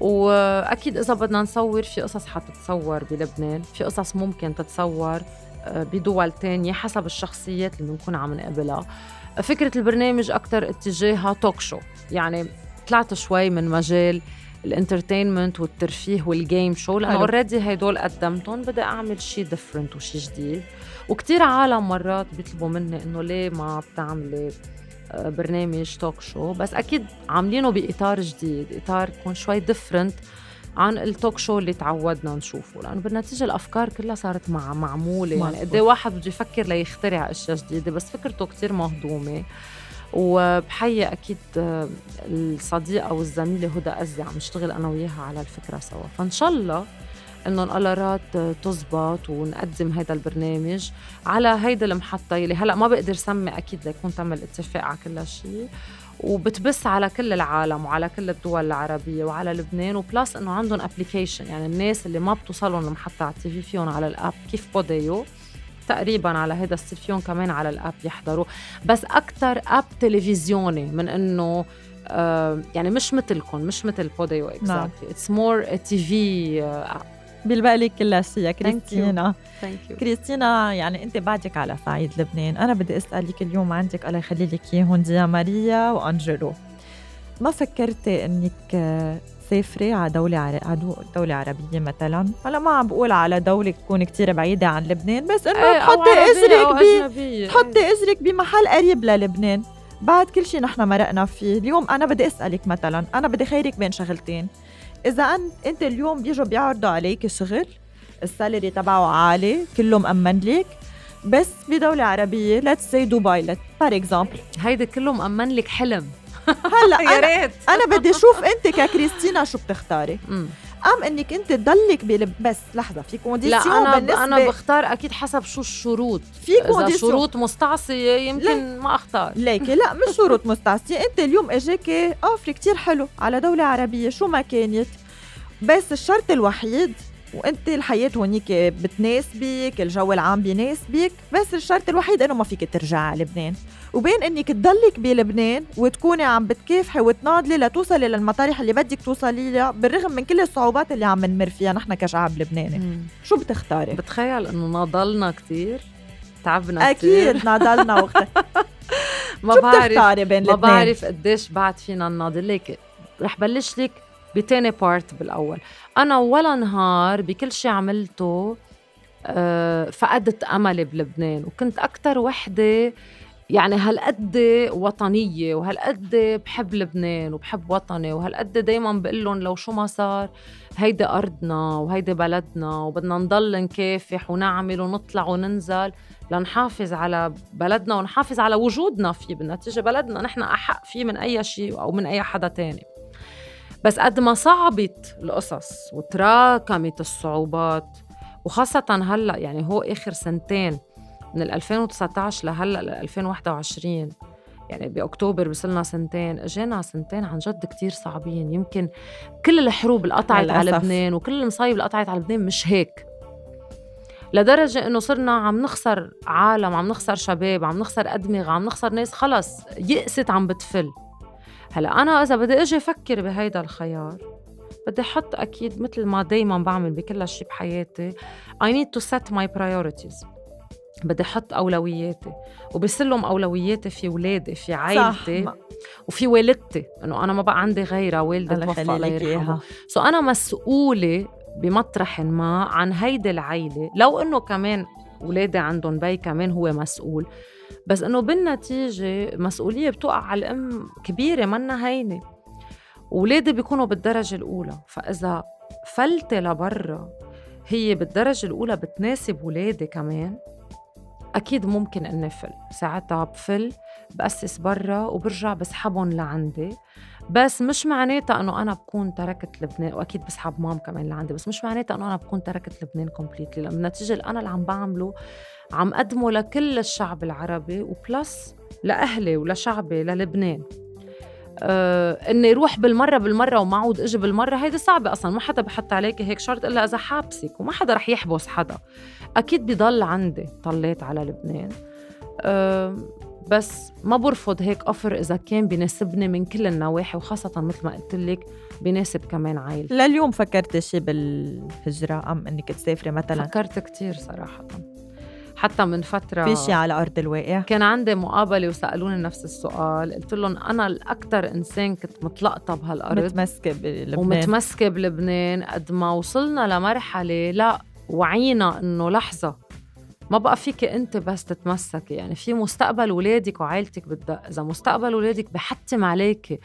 وأكيد إذا بدنا نصور في قصص حتتصور بلبنان في قصص ممكن تتصور أه، بدول تانية حسب الشخصيات اللي بنكون عم نقابلها. فكرة البرنامج أكتر اتجاهها talk show يعني طلعت شوي من مجال ال entertainment والترفيه وال game show لأنه حلو. already هدول قدمتهم بدي أعمل شيء different وشيء جديد. وكتير عالم مرات بيطلبوا مني إنه ليه ما بتعملي آه، برنامج talk show بس أكيد عاملينه بإطار جديد إطار يكون شوي different عن ال talk show اللي تعودنا نشوفه لأنه بالنتيجة الأفكار كلها صارت مع معمولة يعني. قد إيه واحد بده يفكر ليخترع أشياء جديدة بس فكرته كتير مهضومة وبحيي أكيد آه، الصديقة والزميلة هدى أزي عم نشتغل أنا وياها على الفكرة سوا فإن شاء الله إنه القرارات تزبط ونقدم هذا البرنامج على هيدا المحطة يلي هلأ ما بقدر سمي أكيد ليكون تم الاتفاق على كل شيء وبتبث على كل العالم وعلى كل الدول العربية وعلى لبنان و plus إنه عندهم application يعني الناس اللي ما بتوصلهم المحطة على ال TV فيهم على ال app كيف بوديو؟ تقريبا على هذا ال cell فيهم كمان على ال app يحضروا. بس أكثر app تلفزيوني من إنه آه يعني مش مثلكم مش مثل بوديو exactly it's more TV app بيلبق لك كل شيء. كريستينا. كريستينا يعني انت بعدك على صعيد لبنان. أنا بدي اسالك اليوم عندك الله يخلي لك إياهم ديا ماريا وأنجلو. ما فكرتي إنك تسافري على دولة. على دو- دولة عربية مثلا؟ هلا ما عم بقول على دولة تكون كتير بعيدة عن لبنان بس إنه إيه تحطي اجرك ب... تحطي اجرك بمحل قريب للبنان. بعد كل شيء نحن مرقنا فيه. اليوم أنا بدي أسألك مثلا أنا بدي خيرك بين شغلتين. إذا أنت اليوم بيجوا بيعرضوا عليك شغل ال salary تبعه عالي كله مأمن لك. بس بدولة عربية let's say دبي let par exemple هيدا كله مأمن لك حلم. هلا يا ريت. أنا بدي أشوف أنت ككريستينا شو بتختاري. أم إنك أنت تضلك بلب بس لحظة في la condition أنا بالنسبة أنا بختار أكيد حسب شو الشروط. في condition شروط مستعصية يمكن ما أختار. ليكي لا مش شروط مستعصية. أنت اليوم اجاكي offer كتير حلو على دولة عربية شو ما كانت بس الشرط الوحيد وأنت الحياة هونيك بتناسبك الجو العام بيناسبك بس الشرط الوحيد إنه ما فيك ترجعي على لبنان. وبين إنك تضلك بلبنان وتكوني عم بتكافحي وتناضلي لتوصلي للمطارح اللي بدك توصلي لها بالرغم من كل الصعوبات اللي عم نمر فيها نحن كشعب لبناني مم. شو بتختاري؟ بتخيل إنه ناضلنا كتير تعبنا كتير أكيد ناضلنا وقت ما بعرف بين ما؟ بعرف قديش بعد فينا نناضل ليك رح بلش لك بتاني بارت بالأول أنا ولا نهار بكل شيء عملته آه، فقدت أملي بلبنان وكنت أكثر وحدة يعني هالقد وطنية وهالقد بحب لبنان وبحب وطني وهالقد دايما بقول لهم لو شو ما صار هيدي أرضنا وهيدي بلدنا وبدنا نضل نكافح ونعمل ونطلع وننزل لنحافظ على بلدنا ونحافظ على وجودنا فيه. بالنتيجة بلدنا نحن أحق فيه من أي شيء أو من أي حدا تاني. بس قد ما صعبت القصص وتراكمت الصعوبات وخاصة هلأ يعني هو آخر سنتين من 2019 لهلا ل 2021 يعني بأكتوبر بصلنا سنتين. إجينا سنتين عن جد كتير صعبين. يمكن كل الحروب اللي قطعت على لبنان وكل المصايب اللي قطعت على لبنان مش هيك. لدرجة إنه صرنا عم نخسر عالم عم نخسر شباب عم نخسر أدمغة عم نخسر ناس خلص يأست عم بتفل. هلا أنا إذا بدي أجي أفكر بهيدا الخيار بدي أحط أكيد مثل ما دايما بعمل بكل شيء بحياتي I need to set my priorities. بدي أحط أولوياتي وبسلم أولوياتي في ولادي في عائلتي صح. وفي والدتي إنه أنا ما بقى عندي غيرها والدة توفى الله يرحمها سو أنا مسؤولة بمطرح ما عن هيدي العيلة. لو إنه كمان ولادي عندهم بي كمان هو مسؤول. بس إنه بالنتيجة مسؤولية بتقع على الأم كبيرة منا هينة. ولادي بيكونوا بالدرجة الأولى. فإذا فلتة لبرا هي بالدرجة الأولى بتناسب ولادي كمان. أكيد ممكن إني فل. ساعتها بفل بأسس برا وبرجع بسحبهم لعندي. بس مش معناتها إنه أنا بكون تركت لبنان وأكيد بسحب mam كمان لعندي بس مش معناتها إنه أنا بكون تركت لبنان completely لأنه النتيجة اللي أنا اللي عم بعمله عم قدمه لكل الشعب العربي و plus لأهلي ولشعبي للبنان. آه إني روح بالمرة بالمرة وما عود إجي بالمرة هيدي صعبة أصلا. ما حدا بحط عليك هيك شرط إلا إذا حابسك وما حدا رح يحبس حدا. أكيد بضل عندي طليت على لبنان. آه بس ما برفض هيك أوفر إذا كان بيناسبني من كل النواحي وخاصة مثل ما قلت لك بيناسب كمان عائلتي. لليوم فكرتي شي بالهجرة؟ أم إنك تسافري مثلا؟ فكرت كتير صراحة. حتى من فترة في شيء على أرض الواقع. كان عندي مقابلة وسألوني نفس السؤال. قلت لهم أنا الأكثر إنسان كنت متلقطة بهالأرض متمسكة بلبنان. ومتمسكة بلبنان قد ما وصلنا لمرحلة لا وعينا إنه لحظة ما بقى فيك أنت بس تتمسكي يعني في مستقبل ولادك وعائلتك بالدق إذا مستقبل ولادك بحتم عليك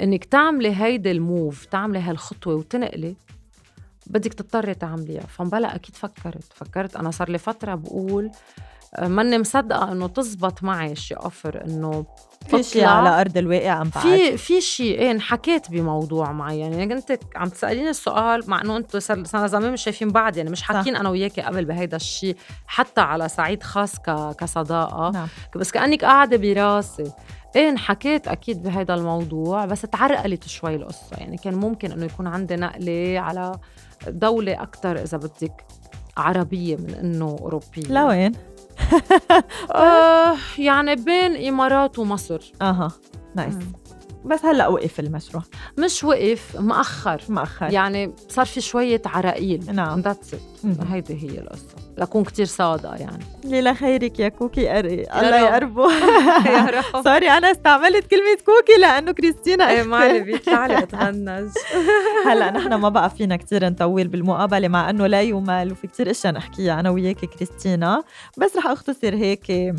إنك تعملي هيدي الموف تعملي هالخطوة وتنقلي بدك تضطري تعمليها. فمبلا أكيد فكرت فكرت. أنا صار لي فترة بقول آه، ماني مصدقة إنه تزبط معي شي اوفر إنه في شيء على أرض الواقع عم في في شيء إيه انحكيت بموضوع معين. يعني انت عم تسأليني السؤال مع إنه أنتم صار زمان مش شايفين بعض. يعني مش حاكين أنا وياكي قبل بهيدا الشيء حتى على صعيد خاص ك... كصداقة. نعم. بس كأنك قاعدة براسي. إيه انحكيت أكيد بهذا الموضوع بس تعرقلت شوي القصة. يعني كان ممكن إنه يكون عندي نقلة على دولة أكثر إذا بدك عربية من إنه أوروبية. لوين؟ آه يعني بين إمارات ومصر. أها nice بس هلا وقف المشروع. مش وقف مأخر. مأخر. يعني صار في شوية عراقيل نعم. that's هيدي هي القصة. لكون كتير صادقة يعني. ليلى خيرك يا كوكي. أري الله يقربه. يا رب. sorry أنا استعملت كلمة كوكي لأنه كريستينا إيه مالي بيطلع لي اتغنج هلا نحن ما بقى فينا كتير نطول بالمقابلة مع أنه لا يمل وفي كتير أشياء نحكيها أنا وياكي كريستينا. بس رح أختصر هيك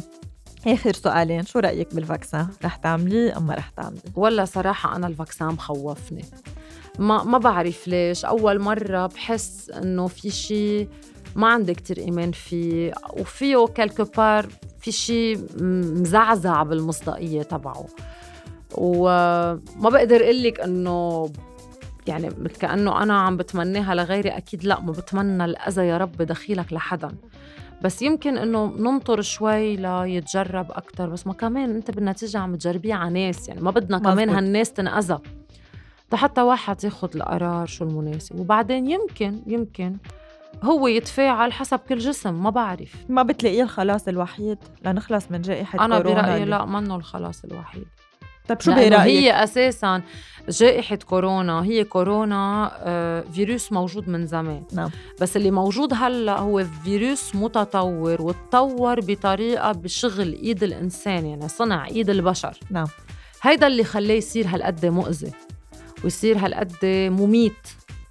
آخر سؤالين شو رأيك بال vaccin؟ رح تعمليه أم ما رح تعمليه؟ ولا صراحة أنا ال vaccin مخوفني ما ما بعرف ليش. أول مرة بحس إنه في شيء ما عندي كتير إيمان فيه وفيه كالكو بار في شيء مزعزع بالمصداقية تبعه. وما بقدر أقول لك إنه يعني كأنه أنا عم بتمناها لغيري أكيد لا ما بتمنى الأذى يا رب دخيلك لحدا. بس يمكن إنه ننطر شوي ليتجرب أكثر بس ما كمان أنت بالنتيجة عم تجربيه على ناس يعني ما بدنا كمان مزبوط. هالناس تنأذى. حتى واحد ياخذ القرار شو المناسب. وبعدين يمكن يمكن هو يتفاعل حسب كل جسم ما بعرف. ما بتلاقيه الخلاص الوحيد. لنخلص من جائحة أنا كورونا برأيي لا منه الخلاص الوحيد. طيب شو برأيك؟ هي أساسا جائحة كورونا هي كورونا آه، فيروس موجود من زمان. نعم. بس اللي موجود هلأ هو فيروس متطور وتطور بطريقة بشغل إيد الإنسان يعني صنع إيد البشر. نعم. هيدا اللي خلاه يصير هالقد مؤذي ويصير هالقد مميت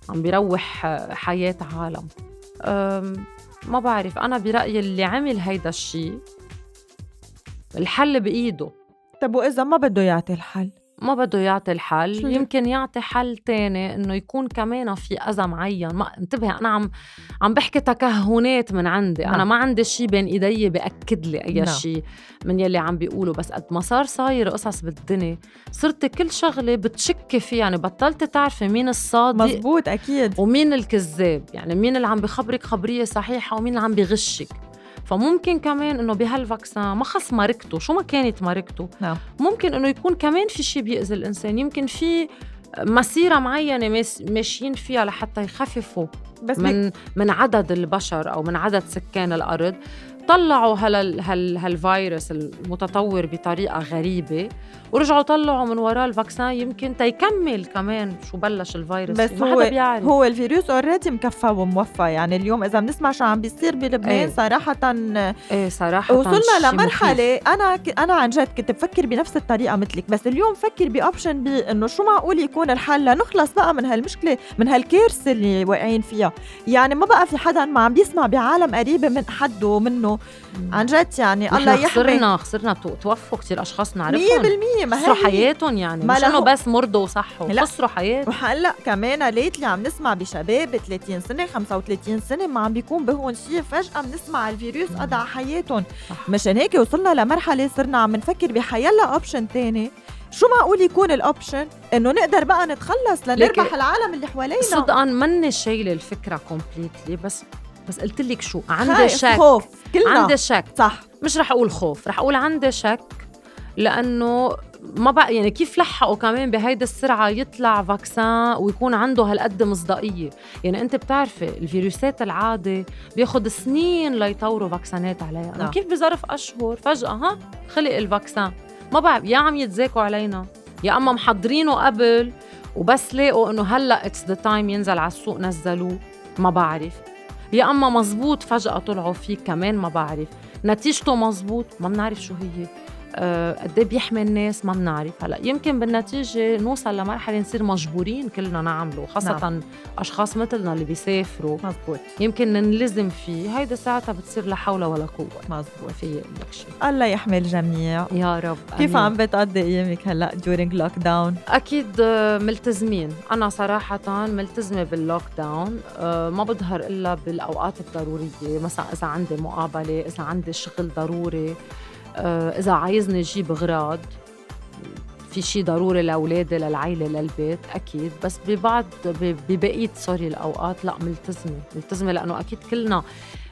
عم بيروح حياة عالم. ما بعرف أنا برأيي اللي عمل هيدا الشيء الحل بإيده. طب وإذا ما بده يعطي الحل؟ ما بده يعطي الحل. يمكن يعطي حل تاني إنه يكون كمان في أذى معين. ما انتبه أنا عم عم بحكي تكهنات من عندي. نعم. أنا ما عندي شيء بين إيدي بأكد لي أي نعم. شيء من يلي عم بيقولوا. بس قد ما صار صاير قصص بالدنيا صرت كل شغلة بتشكي فيها. يعني بطلت تعرفي مين الصادق مزبوط أكيد. ومين الكذاب. يعني مين اللي عم بخبرك خبرية صحيحة ومين اللي عم بغشك. فممكن كمان إنه بهالفاكسان ما خص ماركته شو ما كانت ماركته نعم. ممكن إنه يكون كمان في شيء بيأذي الإنسان. يمكن في مسيرة معينة ماس- ماشيين فيها لحتى يخففوا بس من من عدد البشر أو من عدد سكان الأرض. طلعوا هال هال هالفيروس المتطور بطريقة غريبة. ورجعوا طلعوا من وراه ال vaccin يمكن تيكمل كمان شو بلش الفيروس. بس. ما هو حدا بيعرف. هو الفيروس already مكفى وموفى. يعني اليوم إذا بنسمع شو عم بيصير بلبنان إيه. صراحة إيه صراحة وصلنا لمرحلة أنا ك... أنا عن جد كنت بفكر بنفس الطريقة مثلك بس اليوم فكر ب option B إنه شو معقول يكون الحل لنخلص بقى من هالمشكلة من هالكارثه اللي واقعين فيها. يعني ما بقى في حدا ما عم بيسمع بعالم قريبة من حده منه عن جد يعني الله يحمي. خسرنا خسرنا تو- توفوا كثير أشخاص 100% نعرفهم ما هي حياتهم يعني ما مش إنه بس مرضوا وصحوا. خسروا حياتهم. وهلا كمان lately عم نسمع بشباب 30 سنة 35 سنة ما عم بيكون بهون شيء فجأة بنسمع الفيروس قضى على حياتهم. مشان هيك وصلنا لمرحلة صرنا عم نفكر بحيلا option تاني. شو معقول يكون ال option إنه نقدر بقى نتخلص لنربح العالم اللي حوالينا. صدقا مني شايلة الفكرة completely بس بس قلت لك شو عندي شك. خوف كلنا. عندي شك. صح. مش رح أقول خوف رح أقول عندي شك لأنه ما بقى يعني كيف لحقوا كمان بهيدي السرعة يطلع vaccin ويكون عنده هالقد مصداقية؟ يعني أنت بتعرفي الفيروسات العادي بياخد سنين ليطوروا vaccin ات عليها. نعم. كيف بظرف أشهر؟ فجأة ها خلق ال vaccin. ما بعرف يا عم يتذاكوا علينا. يا أما محضرينه قبل وبس لاقوا إنه هلأ it's the time ينزل على السوق نزلوه. ما بعرف. يا أما مزبوط فجأة طلعوا فيه كمان ما بعرف. نتيجته مزبوط ما بنعرف شو هي. قد إيه بيحمي الناس ما بنعرف. هلا يمكن بالنتيجة نوصل لمرحلة نصير مجبورين كلنا نعمله خاصة نعم. أشخاص مثلنا اللي بيسافروا. مزبوط. يمكن ننلزم فيه. هيدا ساعتها بتصير لا حول ولا قوة. مزبوط. في لك شيء. الله يحمي الجميع. يا رب. كيف. عم بتقضي أيامك هلا during lock down أكيد آه، ملتزمين. أنا صراحة ملتزمة بال lockdown آه، ما بظهر إلا بالأوقات الضرورية مثلا إذا عندي مقابلة إذا عندي شغل ضروري. آه، إذا عايزني أجيب اغراض في شيء ضروري لأولادي للعيلة للبيت أكيد بس ببعض ببقية sorry الأوقات لا ملتزمة ملتزمة لأنه أكيد كلنا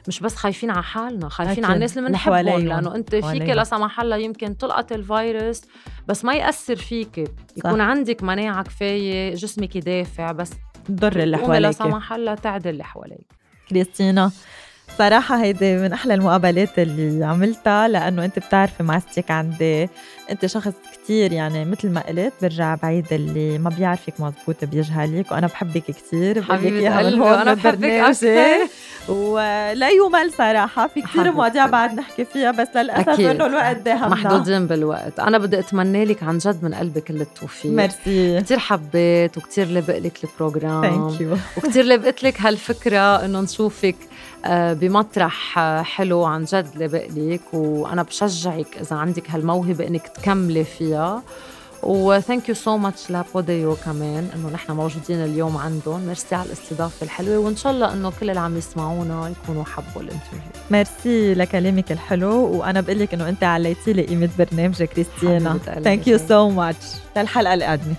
مش بس خايفين على حالنا خايفين. على الناس اللي بنحبهم. لأنه أنت فيك. لا سمح الله يمكن تلقط الفيروس بس ما يأثر فيك يكون صح. عندك مناعة كفاية جسمك يدافع بس تضر اللي تقومي لا حواليك سمح الله تعدل اللي حواليك كريستينا صراحة هيدي من أحلى المقابلات اللي عملتها لأنه أنت بتعرفي معزتك عندي أنت شخص كتير يعني مثل ما قلت برجع بعيد اللي ما بيعرفك مزبوط بيجهلك وأنا بحبك كتير وأنا من بحبك. أكثر. ولا يمل صراحة في كتير حبيبتي. مواضيع بعد نحكي فيها بس للأسف. إنه الوقت داهمنا محدودين بالوقت. أنا بدي أتمنى لك عن جد من قلبي كل التوفيق. ميرسي. كثير حبيت وكثير لبق لك ال program. thank you وكثير لبقت لك هالفكرة إنه نشوفك. بمطرح آه، حلو عن جد لبق لك وأنا بشجعك إذا عندك هالموهبة إنك تكملي فيها. و Thank you so much ل Podeo كمان إنه نحن موجودين اليوم عندهم. ميرسي على الاستضافة الحلوة وإن شاء الله إنه كل اللي عم يسمعونا يكونوا حبوا ال interview. merci لكلامك الحلو وأنا بقول لك إنه أنت عليتي لي قيمة برنامجك كريستينا. thank you so much للحلقة القادمة.